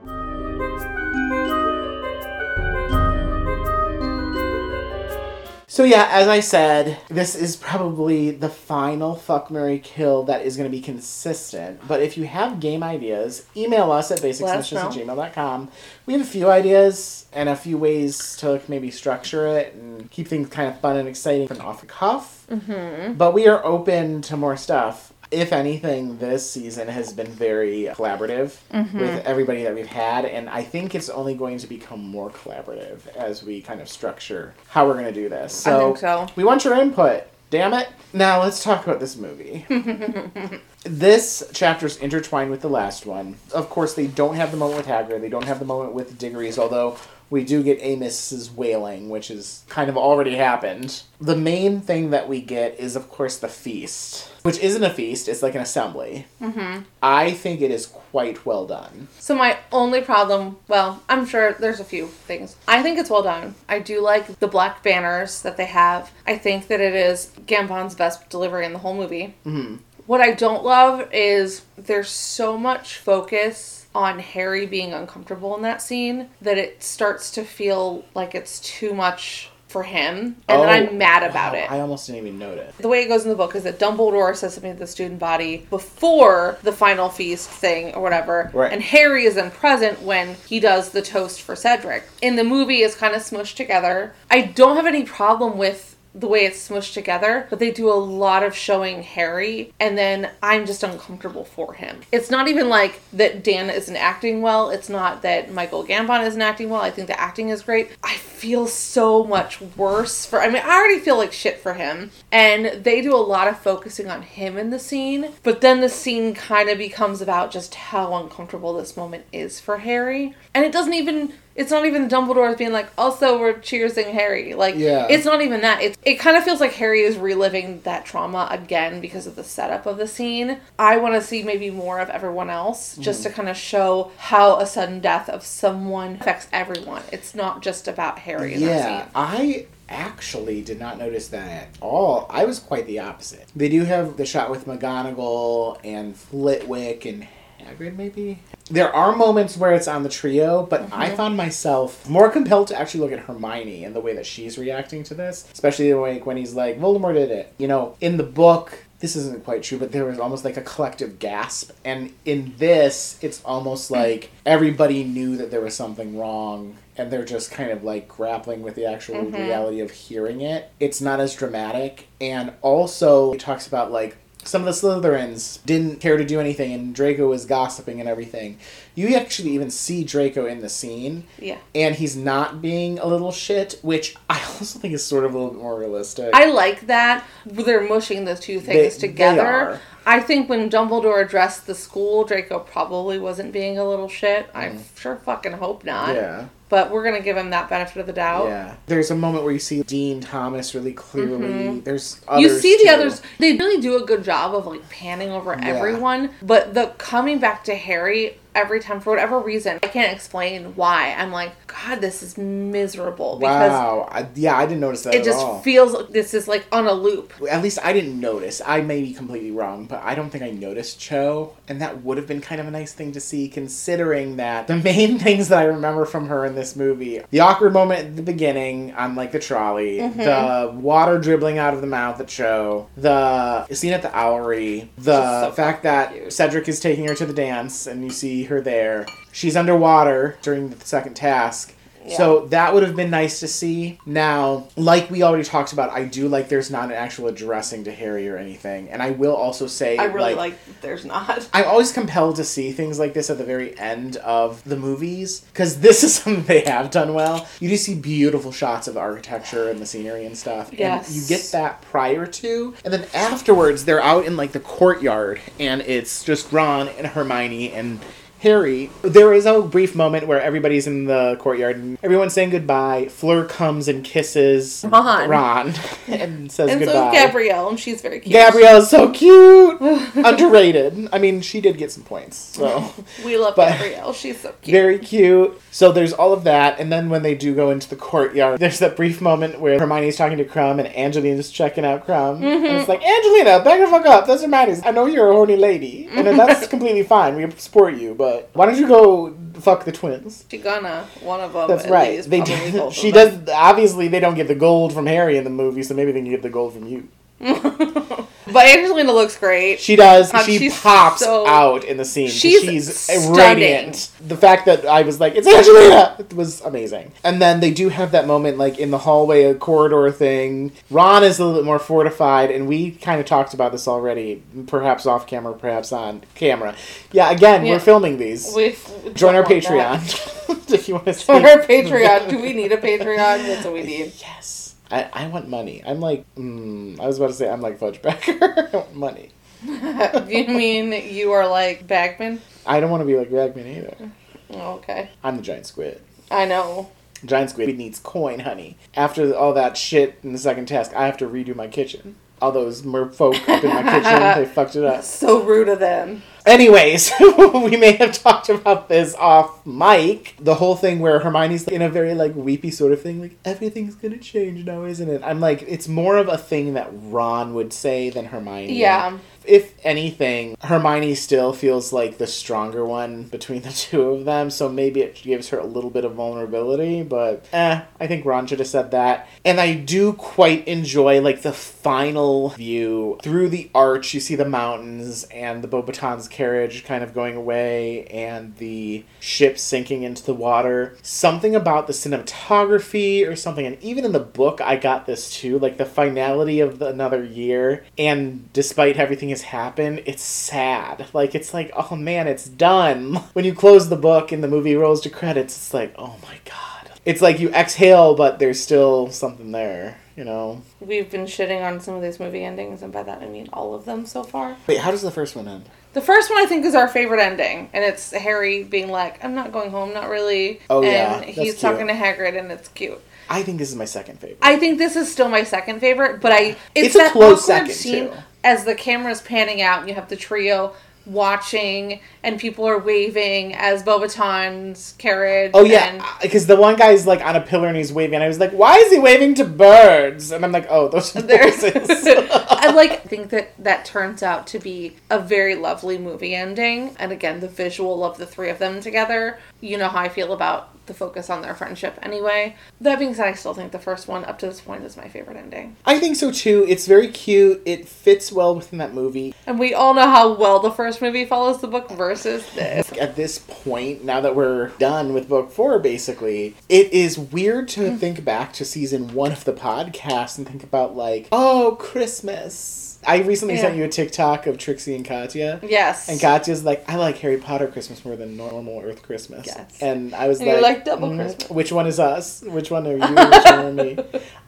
[SPEAKER 1] so yeah, as I said, this is probably the final fuck Mary kill that is gonna be consistent. But if you have game ideas, email us at
[SPEAKER 2] Let us
[SPEAKER 1] basicsnitches at gmail.com. We have a few ideas and a few ways to maybe structure it and keep things kind of fun and exciting and off the cuff.
[SPEAKER 2] Mm-hmm.
[SPEAKER 1] But we are open to more stuff. If anything, this season has been very collaborative
[SPEAKER 2] Mm-hmm.
[SPEAKER 1] with everybody that we've had, and I think it's only going to become more collaborative as we kind of structure how we're going to do this. So,
[SPEAKER 2] so.
[SPEAKER 1] we want your input. Damn it. Now let's talk about this movie. this chapter's intertwined with the last one. Of course, they don't have the moment with Hagrid. They don't have the moment with Diggory's, although we do get Amos's wailing, which has kind of already happened. The main thing that we get is, of course, the feast, which isn't a feast. It's like an assembly. Mm-hmm. I think it is quite well done.
[SPEAKER 2] So my only problem, well, I'm sure there's a few things. I think it's well done. I do like the black banners that they have. I think that it is Gambon's best delivery in the whole movie. Mm-hmm. What I don't love is there's so much focus on Harry being uncomfortable in that scene that it starts to feel like it's too much for him, and then I'm oh, mad about
[SPEAKER 1] Oh, wow,
[SPEAKER 2] it.
[SPEAKER 1] I almost didn't even notice.
[SPEAKER 2] The way it goes in the book is that Dumbledore says something to the student body before the final feast thing or whatever,
[SPEAKER 1] Right.
[SPEAKER 2] and Harry is then present when he does the toast for Cedric. In the movie, it's kind of smushed together. I don't have any problem with the way it's smushed together, but they do a lot of showing Harry, and then I'm just uncomfortable for him. It's not even like that Dan isn't acting well. It's not that Michael Gambon isn't acting well. I think the acting is great. I feel so much worse for. I mean, I already feel like shit for him, and they do a lot of focusing on him in the scene. But then the scene kind of becomes about just how uncomfortable this moment is for Harry, and it doesn't even. It's not even Dumbledore being like, also we're cheersing Harry. Like,
[SPEAKER 1] Yeah.
[SPEAKER 2] it's not even that. It's it kind of feels like Harry is reliving that trauma again because of the setup of the scene. I want to see maybe more of everyone else just mm-hmm. to kind of show how a sudden death of someone affects everyone. It's not just about Harry in
[SPEAKER 1] Yeah,
[SPEAKER 2] that scene.
[SPEAKER 1] I actually did not notice that at all. I was quite the opposite. They do have the shot with McGonagall and Flitwick and Hagrid, maybe. There are moments where it's on the trio, but
[SPEAKER 2] Mm-hmm.
[SPEAKER 1] I found myself more compelled to actually look at Hermione and the way that she's reacting to this, especially the way when he's like, "Voldemort did it." You know, in the book, this isn't quite true, but there was almost like a collective gasp, and in this, it's almost like everybody knew that there was something wrong. And they're just kind of like grappling with the actual reality of hearing it. It's not as dramatic. And also, it talks about like some of the Slytherins didn't care to do anything, and Draco was gossiping and everything. You actually even see Draco in the scene,
[SPEAKER 2] Yeah.
[SPEAKER 1] and he's not being a little shit, which I also think is sort of a little bit more realistic.
[SPEAKER 2] I like that they're mushing the two things
[SPEAKER 1] They- they
[SPEAKER 2] together.
[SPEAKER 1] are.
[SPEAKER 2] I think when Dumbledore addressed the school, Draco probably wasn't being a little shit. I sure fucking hope not.
[SPEAKER 1] Mm. yeah.
[SPEAKER 2] But we're gonna give him that benefit of the doubt.
[SPEAKER 1] Yeah. There's a moment where you see Dean Thomas really clearly. There's
[SPEAKER 2] Mm-hmm. You
[SPEAKER 1] others
[SPEAKER 2] see the
[SPEAKER 1] too.
[SPEAKER 2] others. They really do a good job of like panning over everyone, but the coming back to Harry every time for whatever reason, I can't explain why. I'm like, God, this is miserable because
[SPEAKER 1] Wow. I, yeah, I didn't notice that
[SPEAKER 2] it just
[SPEAKER 1] all.
[SPEAKER 2] feels like this is like on a loop.
[SPEAKER 1] At least I didn't notice. I may be completely wrong, but I don't think I noticed Cho, and that would have been kind of a nice thing to see, considering that the main things that I remember from her in this movie the awkward moment at the beginning on like the trolley,
[SPEAKER 2] Mm-hmm.
[SPEAKER 1] the water dribbling out of the mouth at Cho, the scene at the Owlery, the
[SPEAKER 2] so
[SPEAKER 1] fact that
[SPEAKER 2] cute.
[SPEAKER 1] Cedric is taking her to the dance, and you see her there. She's underwater during the second task. So that would have been nice to see. Now, like we already talked about, I do like there's not an actual addressing to Harry or anything. And I will also say
[SPEAKER 2] I really like, that there's not.
[SPEAKER 1] I'm always compelled to see things like this at the very end of the movies because this is something they have done well. You do see beautiful shots of the architecture and the scenery and stuff.
[SPEAKER 2] Yes.
[SPEAKER 1] And you get that prior to, and then afterwards they're out in like the courtyard and it's just Ron and Hermione and Harry. There is a brief moment where everybody's in the courtyard and everyone's saying goodbye. Fleur comes and kisses
[SPEAKER 2] Ron.
[SPEAKER 1] Ron and says
[SPEAKER 2] And so
[SPEAKER 1] goodbye.
[SPEAKER 2] is Gabrielle, and she's very cute.
[SPEAKER 1] Gabrielle is so cute. Underrated. I mean, she did get some points. So
[SPEAKER 2] We love
[SPEAKER 1] But-
[SPEAKER 2] Gabrielle. She's so cute.
[SPEAKER 1] very cute. So there's all of that, and then when they do go into the courtyard, there's that brief moment where Hermione's talking to Krum and Angelina's checking out Krum, and it's mm-hmm. like Angelina, back the fuck up. That's Hermione's. I know you're a horny lady, and that's completely fine. We support you, but why don't you go fuck the twins?
[SPEAKER 2] She gonna one of them.
[SPEAKER 1] That's right.
[SPEAKER 2] least,
[SPEAKER 1] They do, she does. Obviously, they don't get the gold from Harry in the movie, so maybe they can get the gold from you.
[SPEAKER 2] But Angelina looks great.
[SPEAKER 1] She does.
[SPEAKER 2] Um,
[SPEAKER 1] she pops
[SPEAKER 2] so-
[SPEAKER 1] out in the scene.
[SPEAKER 2] She's
[SPEAKER 1] she's
[SPEAKER 2] stunning.
[SPEAKER 1] radiant. The fact that I was like, "It's Angelina," it was amazing. And then they do have that moment, like in the hallway, a corridor thing. Ron is a little bit more fortified, and we kind of talked about this already, perhaps off camera, perhaps on camera. Yeah, again,
[SPEAKER 2] Yeah.
[SPEAKER 1] we're filming these.
[SPEAKER 2] We
[SPEAKER 1] Join our
[SPEAKER 2] don't want that.
[SPEAKER 1] Patreon if you want to see.
[SPEAKER 2] Join our Patreon. Do we need a Patreon? That's what we need.
[SPEAKER 1] Yes. I, I want money. I'm like, mm, I was about to say, I'm like Fudgebacker. I want money.
[SPEAKER 2] you mean you are like Bagman?
[SPEAKER 1] I don't want to be like Bagman either.
[SPEAKER 2] Oh, okay.
[SPEAKER 1] I'm the giant squid.
[SPEAKER 2] I know.
[SPEAKER 1] Giant squid needs coin, honey. After all that shit in the second task, I have to redo my kitchen. All those merfolk up in my kitchen, they fucked it up.
[SPEAKER 2] So rude of them.
[SPEAKER 1] Anyways, we may have talked about this off mic. The whole thing where Hermione's in a very like weepy sort of thing, like everything's gonna change now, isn't it? I'm like, it's more of a thing that Ron would say than Hermione.
[SPEAKER 2] Yeah.
[SPEAKER 1] If anything, Hermione still feels like the stronger one between the two of them, so maybe it gives her a little bit of vulnerability, but eh, I think Ron should have said that. And I do quite enjoy like the final view through the arch. You see the mountains and the Beauxbatons carriage kind of going away and the ship sinking into the water. Something about the cinematography or something, and even in the book, I got this too. Like the finality of the, another year, and despite everything has happened, it's sad. Like it's like, oh man, it's done. When you close the book and the movie rolls to credits, it's like, oh my god. It's like you exhale, but there's still something there. You know.
[SPEAKER 2] We've been shitting on some of these movie endings, and by that I mean all of them so far.
[SPEAKER 1] Wait, how does the first one end?
[SPEAKER 2] The first one I think is our favorite ending, and it's Harry being like, "I'm not going home, not really."
[SPEAKER 1] Oh,
[SPEAKER 2] and
[SPEAKER 1] yeah, that's
[SPEAKER 2] he's
[SPEAKER 1] cute.
[SPEAKER 2] talking to Hagrid, and it's cute.
[SPEAKER 1] I think this is my second favorite.
[SPEAKER 2] I think this is still my second favorite, but I it's,
[SPEAKER 1] It's a close second,
[SPEAKER 2] scene
[SPEAKER 1] too.
[SPEAKER 2] As the camera's panning out and you have the trio watching and people are waving as Beauxbatons carriage.
[SPEAKER 1] Oh yeah, because uh, the one guy's like on a pillar and he's waving. And I was like, "Why is he waving to birds?" And I'm like, "Oh, those are voices."
[SPEAKER 2] I like think that that turns out to be a very lovely movie ending, and again, the visual of the three of them together. You know how I feel about focus on their friendship. Anyway, that being said, I still think the first one up to this point is my favorite ending,
[SPEAKER 1] I think so too. It's very cute. It fits well within that movie.
[SPEAKER 2] and we all know how well the first movie follows the book versus this.
[SPEAKER 1] At this point, now that we're done with book four, basically, it is weird to mm. think back to season one of the podcast and think about like, oh, Christmas. I recently
[SPEAKER 2] Yeah.
[SPEAKER 1] sent you a TikTok of Trixie and Katya.
[SPEAKER 2] Yes,
[SPEAKER 1] And Katya's like, I like Harry Potter Christmas more than normal Earth Christmas.
[SPEAKER 2] Yes.
[SPEAKER 1] And I was
[SPEAKER 2] And
[SPEAKER 1] like,
[SPEAKER 2] like double
[SPEAKER 1] "Mm,
[SPEAKER 2] Christmas."
[SPEAKER 1] Which one is us? Which one are you? Which one are me?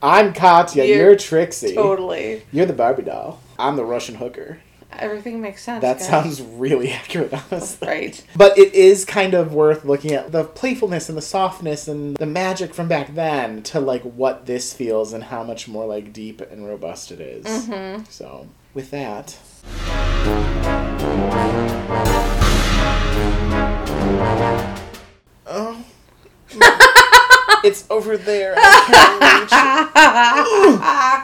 [SPEAKER 1] I'm Katya.
[SPEAKER 2] You're-
[SPEAKER 1] You're, Trixie.
[SPEAKER 2] totally.
[SPEAKER 1] You're the Barbie doll. I'm the Russian hooker.
[SPEAKER 2] Everything makes sense.
[SPEAKER 1] That
[SPEAKER 2] guys.
[SPEAKER 1] sounds really accurate, honestly.
[SPEAKER 2] right.
[SPEAKER 1] But it is kind of worth looking at the playfulness and the softness and the magic from back then to like what this feels and how much more like deep and robust it is.
[SPEAKER 2] Mm-hmm.
[SPEAKER 1] So, with that, oh, it's over there. I can't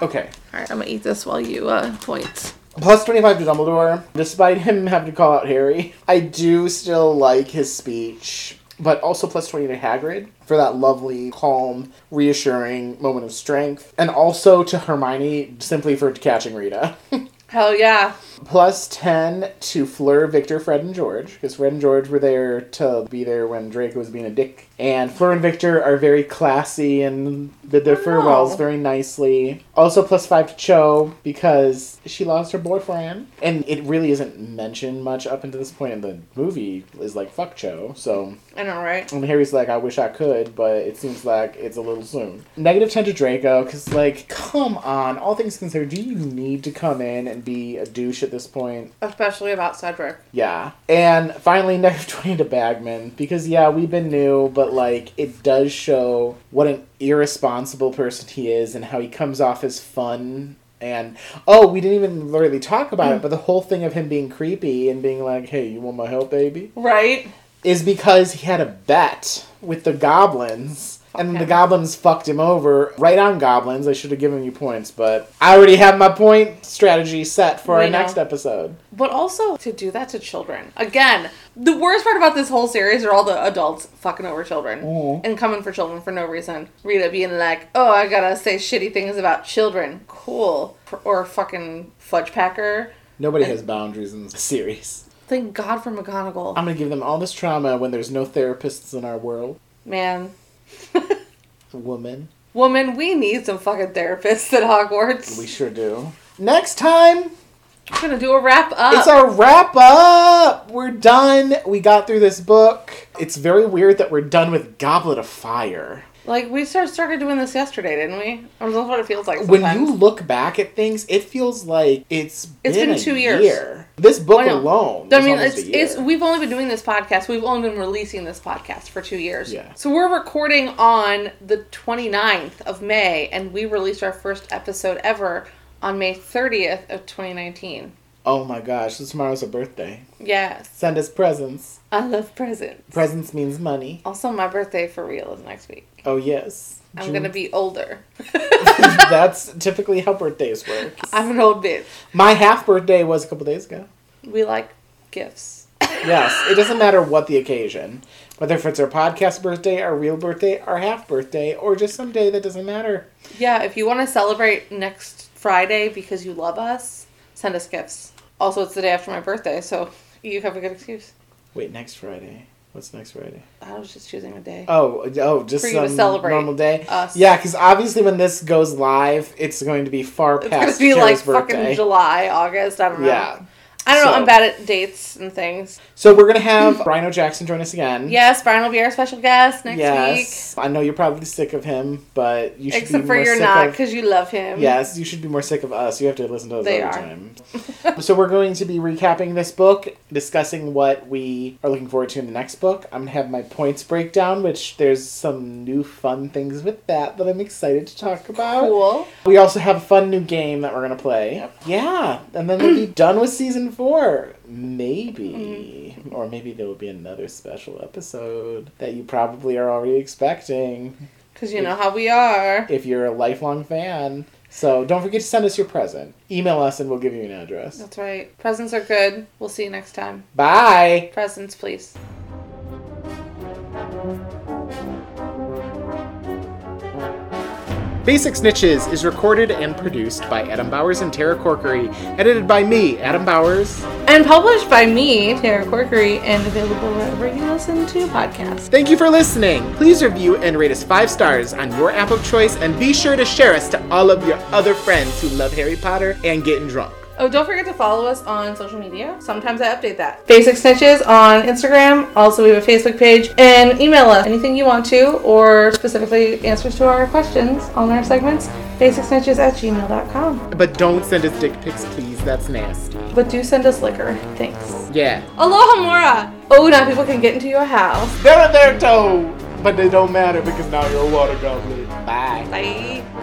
[SPEAKER 1] reach it. okay.
[SPEAKER 2] All right, I'm gonna eat this while you uh, point.
[SPEAKER 1] Plus 25 to Dumbledore. Despite him having to call out Harry, I do still like his speech. But also plus 20 to Hagrid for that lovely, calm, reassuring moment of strength. And also to Hermione simply for catching Rita.
[SPEAKER 2] Hell yeah.
[SPEAKER 1] plus 10 to Fleur, Viktor, Fred, and George. Because Fred and George were there to be there when Draco was being a dick. And Fleur and Viktor are very classy and did their
[SPEAKER 2] Oh.
[SPEAKER 1] farewells very nicely. Also plus 5 to Cho because she lost her boyfriend. And it really isn't mentioned much up until this point in the movie is like, fuck Cho. So
[SPEAKER 2] I know, right?
[SPEAKER 1] and Harry's like, I wish I could, but it seems like it's a little soon. Negative 10 to Draco, because, like, come on. All things considered, do you need to come in and be a douche at this point?
[SPEAKER 2] Especially about Cedric.
[SPEAKER 1] Yeah. And finally, negative 20 to Bagman, because, yeah, we've been new, but, like, it does show what an irresponsible person he is and how he comes off as fun. And oh, we didn't even really talk about it, but the whole thing of him being creepy and being like, "Hey, you want my help, baby?"
[SPEAKER 2] Right?
[SPEAKER 1] is because he had a bet with the goblins. And the goblins fucked him over. Right on, goblins. I should have given you points, but I already have my point strategy set for
[SPEAKER 2] We
[SPEAKER 1] our
[SPEAKER 2] know.
[SPEAKER 1] next episode.
[SPEAKER 2] But also to do that to children. Again, the worst part about this whole series are all the adults fucking over children
[SPEAKER 1] Mhm.
[SPEAKER 2] and coming for children for no reason. Rita being like, "Oh, I gotta say shitty things about children." Cool. Or fucking fudge packer.
[SPEAKER 1] Nobody has boundaries in this series.
[SPEAKER 2] Thank God for McGonagall.
[SPEAKER 1] I'm gonna give them all this trauma when there's no therapists in our world.
[SPEAKER 2] Man,
[SPEAKER 1] Woman.
[SPEAKER 2] woman, we need some fucking therapists at Hogwarts.
[SPEAKER 1] We sure do. Next time,
[SPEAKER 2] We're gonna do a wrap up.
[SPEAKER 1] it's our wrap up. We're done. We got through this book. It's very weird that we're done with Goblet of Fire.
[SPEAKER 2] Like we start, started doing this yesterday, didn't we? Or that's what it feels like.
[SPEAKER 1] when you look back at things, it feels like it's
[SPEAKER 2] It's
[SPEAKER 1] been,
[SPEAKER 2] been two years.
[SPEAKER 1] year. This book
[SPEAKER 2] I
[SPEAKER 1] alone.
[SPEAKER 2] I mean, it's it's we've only been doing this podcast. We've only been releasing this podcast for two years.
[SPEAKER 1] Yeah.
[SPEAKER 2] So we're recording on the 29th of May, and we released our first episode ever on May 30th of 2019.
[SPEAKER 1] Oh my gosh! So tomorrow's a birthday.
[SPEAKER 2] Yes,
[SPEAKER 1] Send us presents.
[SPEAKER 2] I love presents.
[SPEAKER 1] Presents means money.
[SPEAKER 2] Also, my birthday for real is next week.
[SPEAKER 1] Oh yes.
[SPEAKER 2] I'm
[SPEAKER 1] June-
[SPEAKER 2] gonna be older.
[SPEAKER 1] That's typically how birthdays work.
[SPEAKER 2] I'm an old bitch.
[SPEAKER 1] My half birthday was a couple days ago.
[SPEAKER 2] We like gifts.
[SPEAKER 1] Yes, it doesn't matter what the occasion, whether if it's our podcast birthday, our real birthday, our half birthday, or just some day that doesn't matter.
[SPEAKER 2] Yeah, if you want to celebrate next Friday because you love us, send us gifts. Also, it's the day after my birthday, so you have a good excuse.
[SPEAKER 1] Wait, next Friday. What's next Friday?
[SPEAKER 2] I was just choosing a day.
[SPEAKER 1] Oh, oh, just
[SPEAKER 2] For you to celebrate
[SPEAKER 1] normal day.
[SPEAKER 2] us.
[SPEAKER 1] Yeah, because obviously when this goes live, it's going to be far
[SPEAKER 2] it's
[SPEAKER 1] past
[SPEAKER 2] be like
[SPEAKER 1] birthday.
[SPEAKER 2] fucking July, August. I don't know.
[SPEAKER 1] Yeah.
[SPEAKER 2] I don't know. I'm bad at dates and things.
[SPEAKER 1] So we're gonna have Rhino Jackson join us again.
[SPEAKER 2] Yes, Brian will be our special guest next week.
[SPEAKER 1] yes. I know you're probably sick of him, but you should
[SPEAKER 2] Except
[SPEAKER 1] be
[SPEAKER 2] for
[SPEAKER 1] more
[SPEAKER 2] you're not because you love him.
[SPEAKER 1] Yes, you should be more sick of us. You have to listen to us
[SPEAKER 2] They
[SPEAKER 1] every time. so we're going to be recapping this book, discussing what we are looking forward to in the next book. I'm gonna have my points breakdown, which there's some new fun things with that that I'm excited to talk about.
[SPEAKER 2] Cool.
[SPEAKER 1] We also have a fun new game that we're gonna play. Yeah, and then we'll be done with season four. Maybe. Mm-hmm. Or maybe there will be another special episode that you probably are already expecting
[SPEAKER 2] Because you know how we are.
[SPEAKER 1] if you're a lifelong fan. So don't forget to send us your present. Email us and we'll give you an address.
[SPEAKER 2] That's right. Presents are good. We'll see you next time.
[SPEAKER 1] Bye!
[SPEAKER 2] Presents, please.
[SPEAKER 1] Basic Snitches is recorded and produced by Adam Bowers and Tara Corkery, edited by me, Adam Bowers.
[SPEAKER 2] And published by me, Tara Corkery, and available wherever you listen to podcasts.
[SPEAKER 1] Thank you for listening. Please review and rate us five stars on your app of choice, and be sure to share us to all of your other friends who love Harry Potter and getting drunk.
[SPEAKER 2] Oh, don't forget to follow us on social media. Sometimes I update that. Basic Snitches on Instagram. Also, we have a Facebook page. And email us anything you want to, or specifically answers to our questions on our segments. BasicSnitches at gmail.com.
[SPEAKER 1] But don't send us dick pics, please. That's nasty.
[SPEAKER 2] But do send us liquor. Thanks.
[SPEAKER 1] Yeah.
[SPEAKER 2] Alohomora! Oh, now people can get into your house.
[SPEAKER 1] They're in their toe, but they don't matter because now you're a water goblin. Bye.
[SPEAKER 2] Bye.